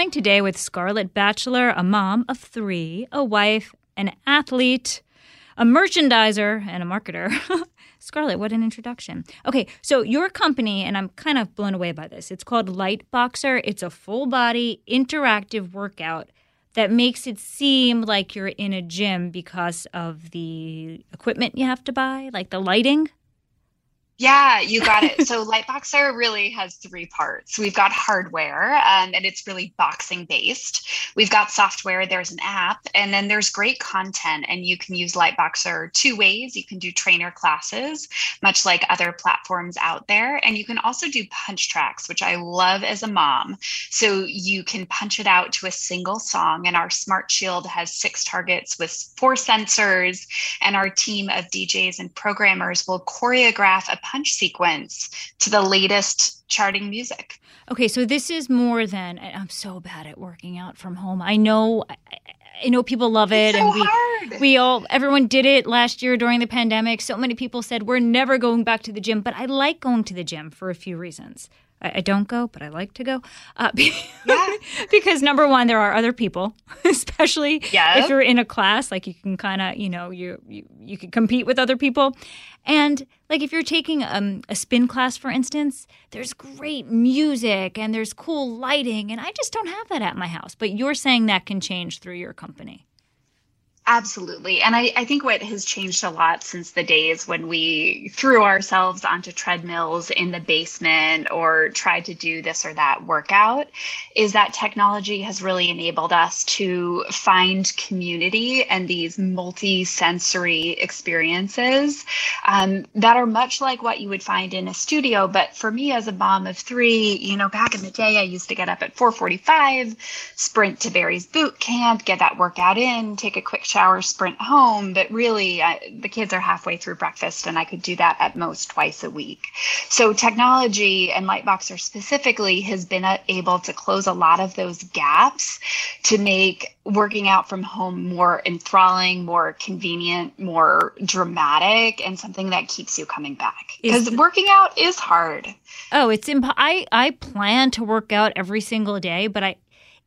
We're today with Scarlett Batchelor, a mom of three, a wife, an athlete, a merchandiser, and a marketer. Scarlett, what an introduction. Okay, so your company, and I'm kind of blown away by this, it's called Lightboxer. It's a full body interactive workout that makes it seem like you're in a gym because of the equipment you have to buy, like the lighting. Yeah, you got it. so Lightboxer really has three parts. We've got hardware, um, and it's really boxing based. We've got software. There's an app, and then there's great content. And you can use Lightboxer two ways. You can do trainer classes, much like other platforms out there, and you can also do punch tracks, which I love as a mom. So you can punch it out to a single song, and our Smart Shield has six targets with four sensors, and our team of DJs and programmers will choreograph a punch sequence to the latest charting music. Okay, so this is more than I'm so bad at working out from home. I know I know people love it so and we hard. we all everyone did it last year during the pandemic. So many people said we're never going back to the gym, but I like going to the gym for a few reasons. I, I don't go, but I like to go. Uh, Yeah. because number one, there are other people, especially Yep. if you're in a class, like you can kind of, you know, you, you you can compete with other people, and like if you're taking um, a spin class, for instance, there's great music and there's cool lighting, and I just don't have that at my house. But you're saying that can change through your company. Absolutely. And I, I think what has changed a lot since the days when we threw ourselves onto treadmills in the basement or tried to do this or that workout is that technology has really enabled us to find community and these multi sensory experiences um, that are much like what you would find in a studio. But for me, as a mom of three, you know, back in the day, I used to get up at 445, sprint to Barry's boot camp, get that workout in, take a quick shower, sprint home. But really, I, the kids are halfway through breakfast, and I could do that at most twice a week. So, technology and Lightboxer specifically has been able to close a lot of those gaps to make working out from home more enthralling, more convenient, more dramatic, and something that keeps you coming back. Because working out is hard. Oh, it's imp- I I plan to work out every single day, but I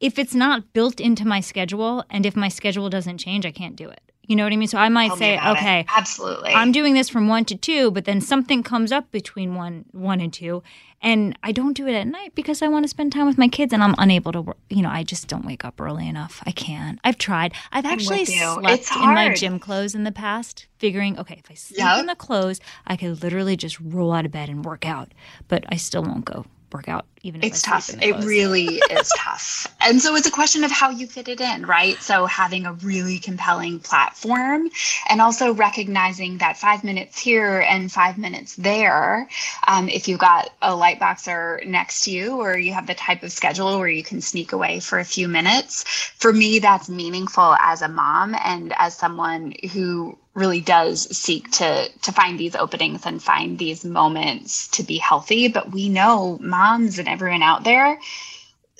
if it's not built into my schedule and if my schedule doesn't change, I can't do it. You know what I mean? So I might Tell say, about it. okay, absolutely. I'm doing this from 1 to 2, but then something comes up between 1 1 and 2 and I don't do it at night because I want to spend time with my kids and I'm unable to work. You know, I just don't wake up early enough. I can't. I've tried. I've actually slept in my gym clothes in the past, figuring, okay, if I sleep Yep. in the clothes, I could literally just roll out of bed and work out, but I still won't go work out even if it's tough. sleep in the It really is tough. And so it's a question of how you fit it in, right? So having a really compelling platform and also recognizing that five minutes here and five minutes there, um, if you've got a Lightboxer next to you or you have the type of schedule where you can sneak away for a few minutes, for me, that's meaningful as a mom and as someone who really does seek to to find these openings and find these moments to be healthy. But we know moms and everyone out there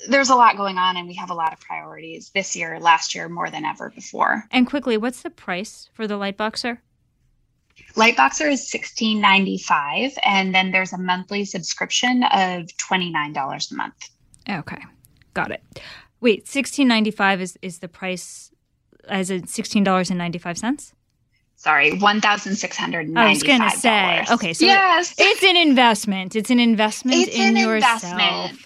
there's a lot going on and we have a lot of priorities this year last year more than ever before. And quickly what's the price for the Lightboxer? Light boxer is 16.95 and then there's a monthly subscription of $29 a month. Okay got it. Wait 16.95 is is the price as in $16.95 sorry, one thousand six hundred ninety-five. I was going to say, okay, so yes. it's an investment. It's an investment it's in an yourself. Investment.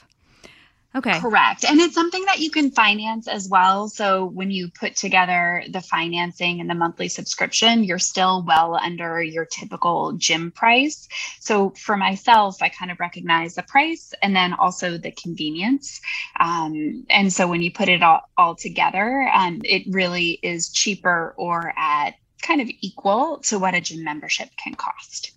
Okay. Correct. And it's something that you can finance as well. So when you put together the financing and the monthly subscription, you're still well under your typical gym price. So for myself, I kind of recognize the price and then also the convenience. Um, and so when you put it all, all together, um, it really is cheaper or at kind of equal to what a gym membership can cost.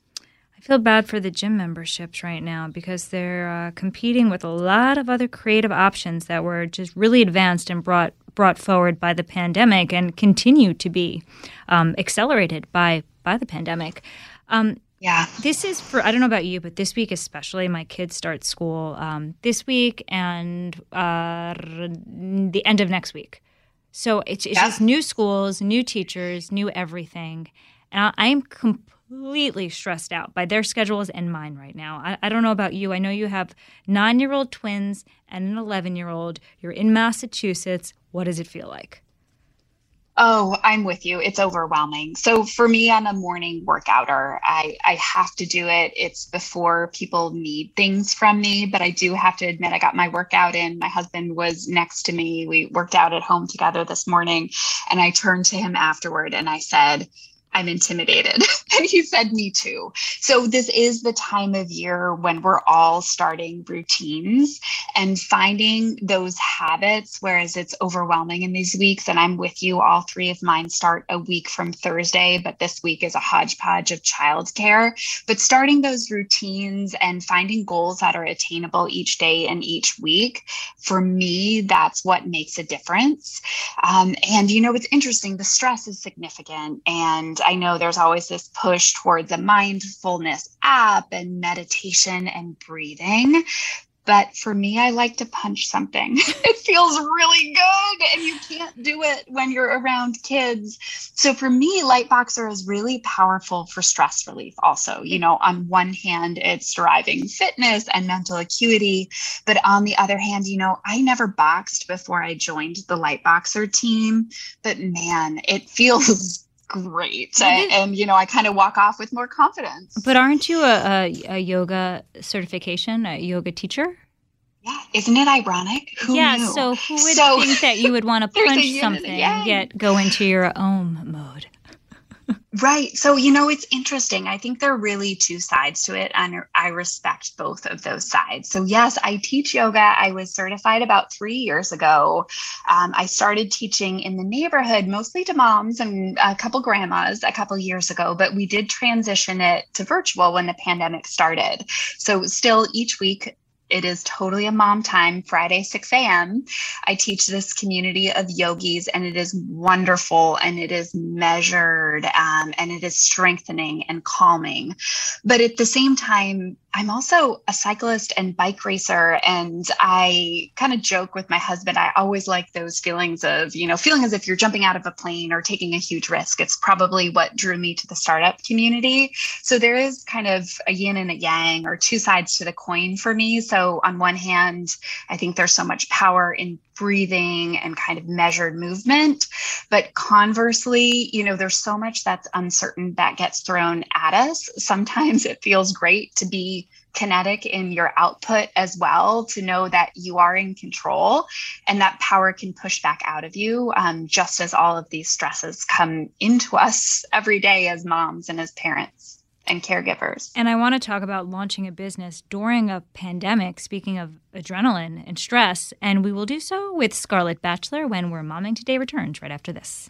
I feel bad for the gym memberships right now because they're uh, competing with a lot of other creative options that were just really advanced and brought brought forward by the pandemic and continue to be um, accelerated by by the pandemic. Um, yeah. This is for, I don't know about you, but this week especially, my kids start school um, this week and uh, the end of next week. So it's, it's yeah. just new schools, new teachers, new everything. And I, I'm completely completely stressed out by their schedules and mine right now. I, I don't know about you. I know you have nine year old twins and an 11 year old. You're in Massachusetts. What does it feel like? Oh, I'm with you. It's overwhelming. So for me, I'm a morning workouter. I, I have to do it. It's before people need things from me, but I do have to admit I got my workout in. My husband was next to me. We worked out at home together this morning. And I turned to him afterward and I said, I'm intimidated. and he said, Me too. So, this is the time of year when we're all starting routines and finding those habits, whereas it's overwhelming in these weeks. And I'm with you, all three of mine start a week from Thursday, but this week is a hodgepodge of childcare. But starting those routines and finding goals that are attainable each day and each week, for me, that's what makes a difference. Um, and, you know, it's interesting, the stress is significant. And I know there's always this push towards a mindfulness app and meditation and breathing. But for me, I like to punch something. it feels really good, and you can't do it when you're around kids. So for me, Lightboxer is really powerful for stress relief, also. You know, on one hand, it's driving fitness and mental acuity. But on the other hand, you know, I never boxed before I joined the Lightboxer team. But man, it feels great. And, and, you know i kind of walk off with more confidence. But aren't you a, a, a yoga certification a yoga teacher? Yeah. Isn't it ironic? Who yeah knew? so who would so, think that you would want to punch something yet go into your own mode Right. So, you know, it's interesting. I think there are really two sides to it, and I respect both of those sides. So, yes, I teach yoga. I was certified about three years ago. Um, I started teaching in the neighborhood, mostly to moms and a couple grandmas a couple years ago, but we did transition it to virtual when the pandemic started. So, still each week, it is totally a mom time, Friday, 6 a.m. I teach this community of yogis, and it is wonderful and it is measured um, and it is strengthening and calming. But at the same time, I'm also a cyclist and bike racer. And I kind of joke with my husband. I always like those feelings of, you know, feeling as if you're jumping out of a plane or taking a huge risk. It's probably what drew me to the startup community. So there is kind of a yin and a yang or two sides to the coin for me. So on one hand, I think there's so much power in breathing and kind of measured movement. But conversely, you know, there's so much that's uncertain that gets thrown at us. Sometimes it feels great to be kinetic in your output as well to know that you are in control and that power can push back out of you um, just as all of these stresses come into us every day as moms and as parents and caregivers. And I want to talk about launching a business during a pandemic, speaking of adrenaline and stress. And we will do so with Scarlett Batchelor when We're Momming Today returns right after this.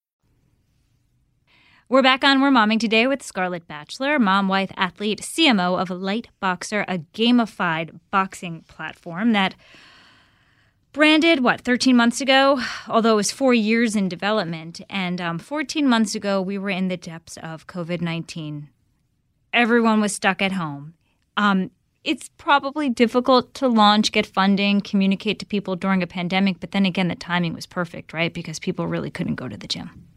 We're back on We're Momming today with Scarlett Batchelor, mom, wife, athlete, CMO of Light Boxer, a gamified boxing platform that branded, what, 13 months ago? Although it was four years in development. And um, 14 months ago, we were in the depths of COVID 19. Everyone was stuck at home. Um, it's probably difficult to launch, get funding, communicate to people during a pandemic. But then again, the timing was perfect, right? Because people really couldn't go to the gym.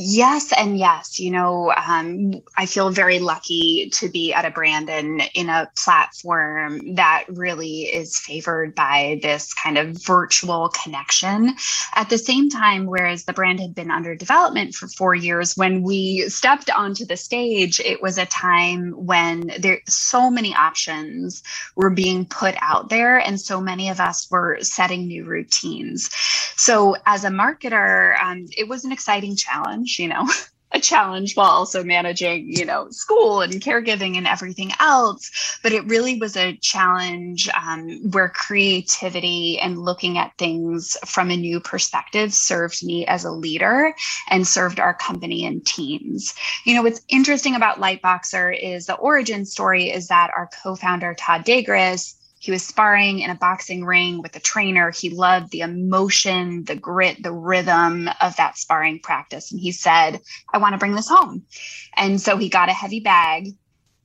Yes, and yes. You know, um, I feel very lucky to be at a Brandon in a platform that really is favored by this kind of virtual connection. At the same time, whereas the brand had been under development for four years, when we stepped onto the stage, it was a time when there so many options were being put out there, and so many of us were setting new routines. So, as a marketer, um, it was an exciting challenge challenge, you know, a challenge while also managing, you know, school and caregiving and everything else. But it really was a challenge um, where creativity and looking at things from a new perspective served me as a leader and served our company and teams. You know, what's interesting about Lightboxer is the origin story is that our co founder, Todd Dagris, he was sparring in a boxing ring with a trainer. He loved the emotion, the grit, the rhythm of that sparring practice. And he said, I want to bring this home. And so he got a heavy bag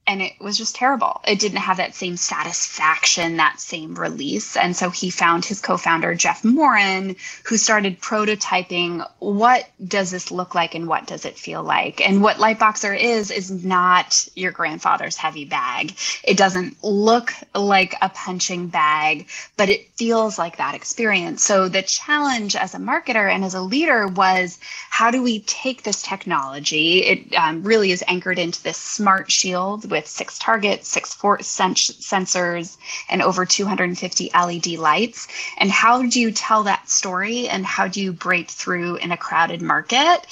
and it was just terrible. It didn't have that same satisfaction, that same release. And so he found his co-founder Jeff Morin, who started prototyping what does this look like and what does it feel like? And what Lightboxer is is not your grandfather's heavy bag. It doesn't look like a punching bag, but it feels like that experience. So the challenge as a marketer and as a leader was how do we take this technology? It um, really is anchored into this smart shield with six targets, six force sensors, and over 250 LED lights. And how do you tell that story and how do you break through in a crowded market?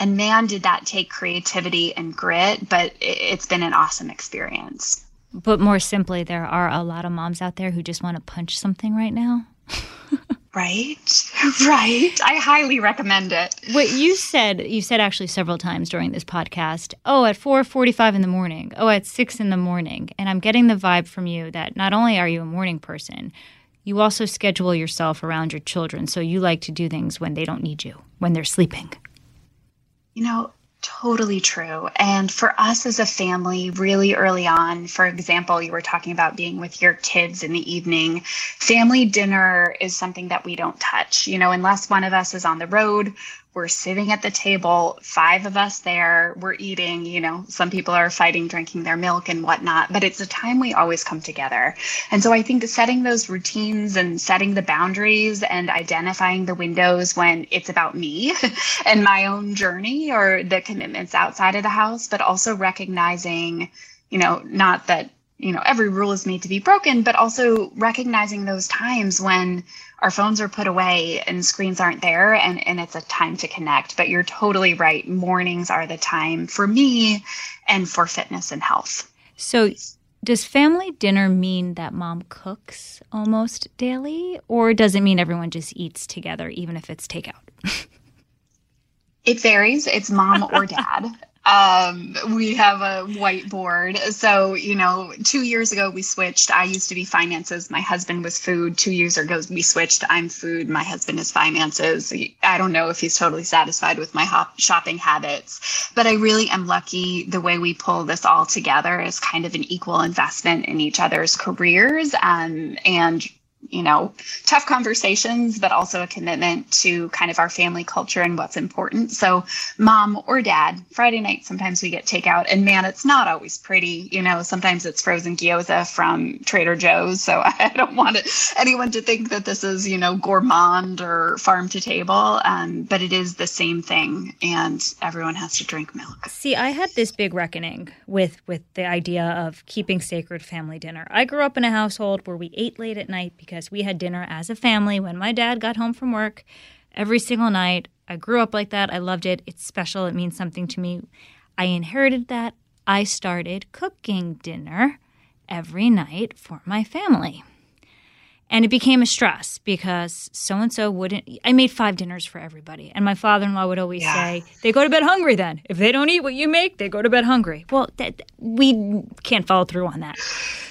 And man, did that take creativity and grit, but it's been an awesome experience. But more simply, there are a lot of moms out there who just want to punch something right now. Right, right. I highly recommend it. What you said, you said actually several times during this podcast. Oh, at four forty-five in the morning. Oh, at six in the morning. And I'm getting the vibe from you that not only are you a morning person, you also schedule yourself around your children. So you like to do things when they don't need you, when they're sleeping. You know, Totally true. And for us as a family, really early on, for example, you were talking about being with your kids in the evening. Family dinner is something that we don't touch. You know, unless one of us is on the road we're sitting at the table, five of us there, we're eating, you know, some people are fighting, drinking their milk and whatnot, but it's a time we always come together. And so I think setting those routines and setting the boundaries and identifying the windows when it's about me and my own journey or the commitments outside of the house, but also recognizing, you know, not that you know every rule is made to be broken but also recognizing those times when our phones are put away and screens aren't there and, and it's a time to connect. But you're totally right. Mornings are the time for me and for fitness and health. So does family dinner mean that mom cooks almost daily or does it mean everyone just eats together even if it's takeout? It varies. It's mom or dad um, we have a whiteboard. So, you know, two years ago we switched. I used to be finances. My husband was food. Two years ago we switched. I'm food. My husband is finances. I don't know if he's totally satisfied with my hop- shopping habits, but I really am lucky the way we pull this all together is kind of an equal investment in each other's careers um, and you know, tough conversations, but also a commitment to kind of our family culture and what's important. So, mom or dad, Friday night, sometimes we get takeout, and man, it's not always pretty. You know, sometimes it's frozen gyoza from Trader Joe's. So, I don't want anyone to think that this is, you know, gourmand or farm to table, um, but it is the same thing, and everyone has to drink milk. See, I had this big reckoning with with the idea of keeping sacred family dinner. I grew up in a household where we ate late at night because because we had dinner as a family when my dad got home from work every single night. I grew up like that. I loved it. It's special. It means something to me. I inherited that. I started cooking dinner every night for my family. And it became a stress because so and so wouldn't. I made five dinners for everybody. And my father in law would always yeah. say, they go to bed hungry then. If they don't eat what you make, they go to bed hungry. Well, that, we can't follow through on that.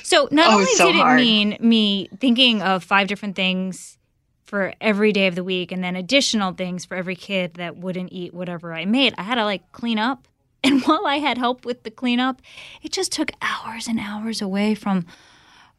So not oh, only so did hard. it mean me thinking of five different things for every day of the week and then additional things for every kid that wouldn't eat whatever I made, I had to like clean up And while I had help with the cleanup, it just took hours and hours away from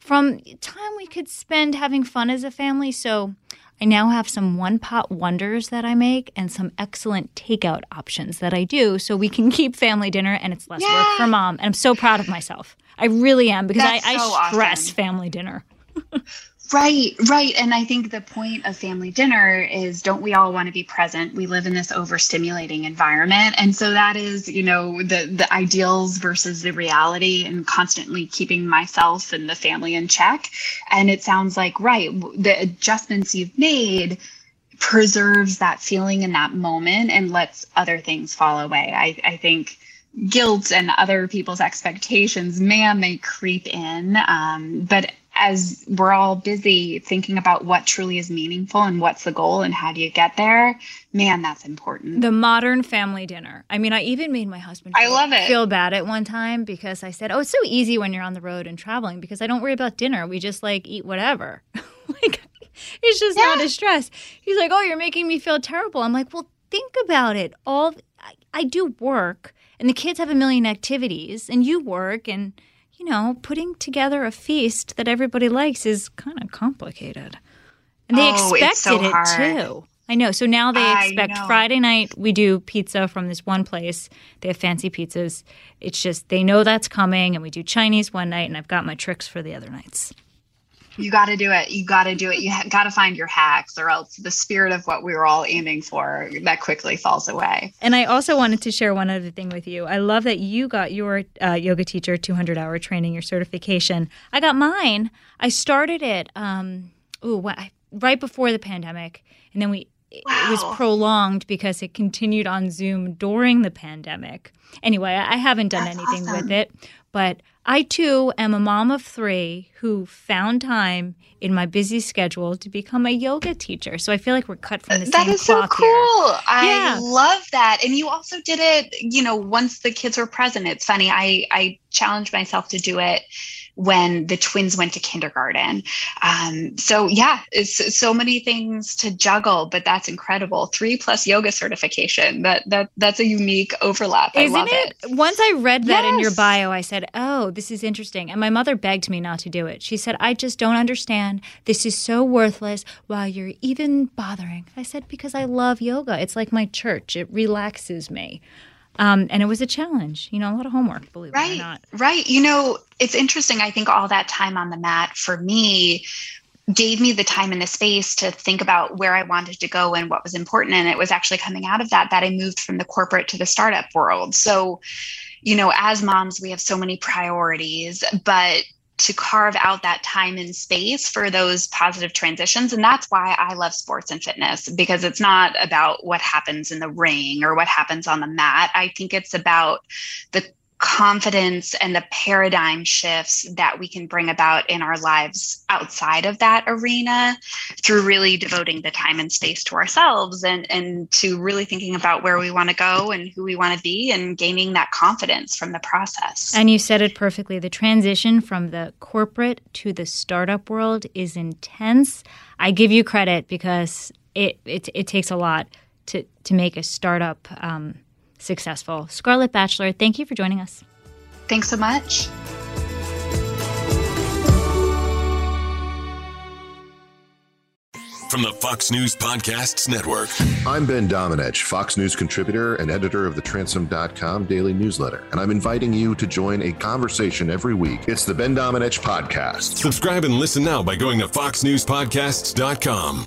from time we could spend having fun as a family. So I now have some one pot wonders that I make and some excellent takeout options that I do so we can keep family dinner and it's less yeah. work for mom. And I'm so proud of myself. I really am because I, I so stress awesome. family dinner. Right, right. And I think the point of family dinner is don't we all want to be present? We live in this overstimulating environment. And so that is, you know, the the ideals versus the reality and constantly keeping myself and the family in check. And it sounds like right, the adjustments you've made preserves that feeling in that moment and lets other things fall away. I, I think guilt and other people's expectations, man, they creep in. Um, but as we're all busy thinking about what truly is meaningful and what's the goal and how do you get there, man, that's important. The modern family dinner. I mean, I even made my husband I love it. feel bad at one time because I said, "Oh, it's so easy when you're on the road and traveling because I don't worry about dinner. We just like eat whatever." like it's just yeah. not a stress. He's like, "Oh, you're making me feel terrible." I'm like, "Well, think about it. All I, I do work and the kids have a million activities and you work and you know, putting together a feast that everybody likes is kind of complicated. And they oh, expected so it hard. too. I know. So now they expect Friday night we do pizza from this one place. They have fancy pizzas. It's just they know that's coming and we do Chinese one night and I've got my tricks for the other nights. You got to do it. You got to do it. You ha- got to find your hacks, or else the spirit of what we were all aiming for that quickly falls away. And I also wanted to share one other thing with you. I love that you got your uh, yoga teacher 200 hour training, your certification. I got mine. I started it. Um, ooh, what, right before the pandemic, and then we Wow. it was prolonged because it continued on Zoom during the pandemic. Anyway, I haven't done That's anything awesome. with it, but I too am a mom of three who found time in my busy schedule to become a yoga teacher. So I feel like we're cut from the that same cloth. That is so cool. Here. I yeah. love that. And you also did it, you know, once the kids were present. It's funny. I I challenged myself to do it when the twins went to kindergarten. Um, so yeah, it's so many things to juggle, but that's incredible. Three plus yoga certification. That that that's a unique overlap. Isn't I love it? it. Once I read that yes. in your bio, I said, "Oh, this is interesting." And my mother begged me not to do it. She said, "I just don't understand. This is so worthless. While you're even bothering." I said, "Because I love yoga. It's like my church. It relaxes me." Um, and it was a challenge, you know, a lot of homework, believe right, it or not. Right. You know, it's interesting. I think all that time on the mat for me gave me the time and the space to think about where I wanted to go and what was important. And it was actually coming out of that that I moved from the corporate to the startup world. So, you know, as moms, we have so many priorities, but to carve out that time and space for those positive transitions. And that's why I love sports and fitness because it's not about what happens in the ring or what happens on the mat. I think it's about the confidence and the paradigm shifts that we can bring about in our lives outside of that arena through really devoting the time and space to ourselves and and to really thinking about where we want to go and who we want to be and gaining that confidence from the process. And you said it perfectly. The transition from the corporate to the startup world is intense. I give you credit because it it, it takes a lot to to make a startup um, successful. Scarlett Batchelor, thank you for joining us. Thanks so much. From the Fox News Podcasts Network. I'm Ben Domenech, Fox News contributor and editor of the Transom.com daily newsletter, and I'm inviting you to join a conversation every week. It's the Ben Domenech Podcast. Subscribe and listen now by going to FoxNewsPodcasts.com.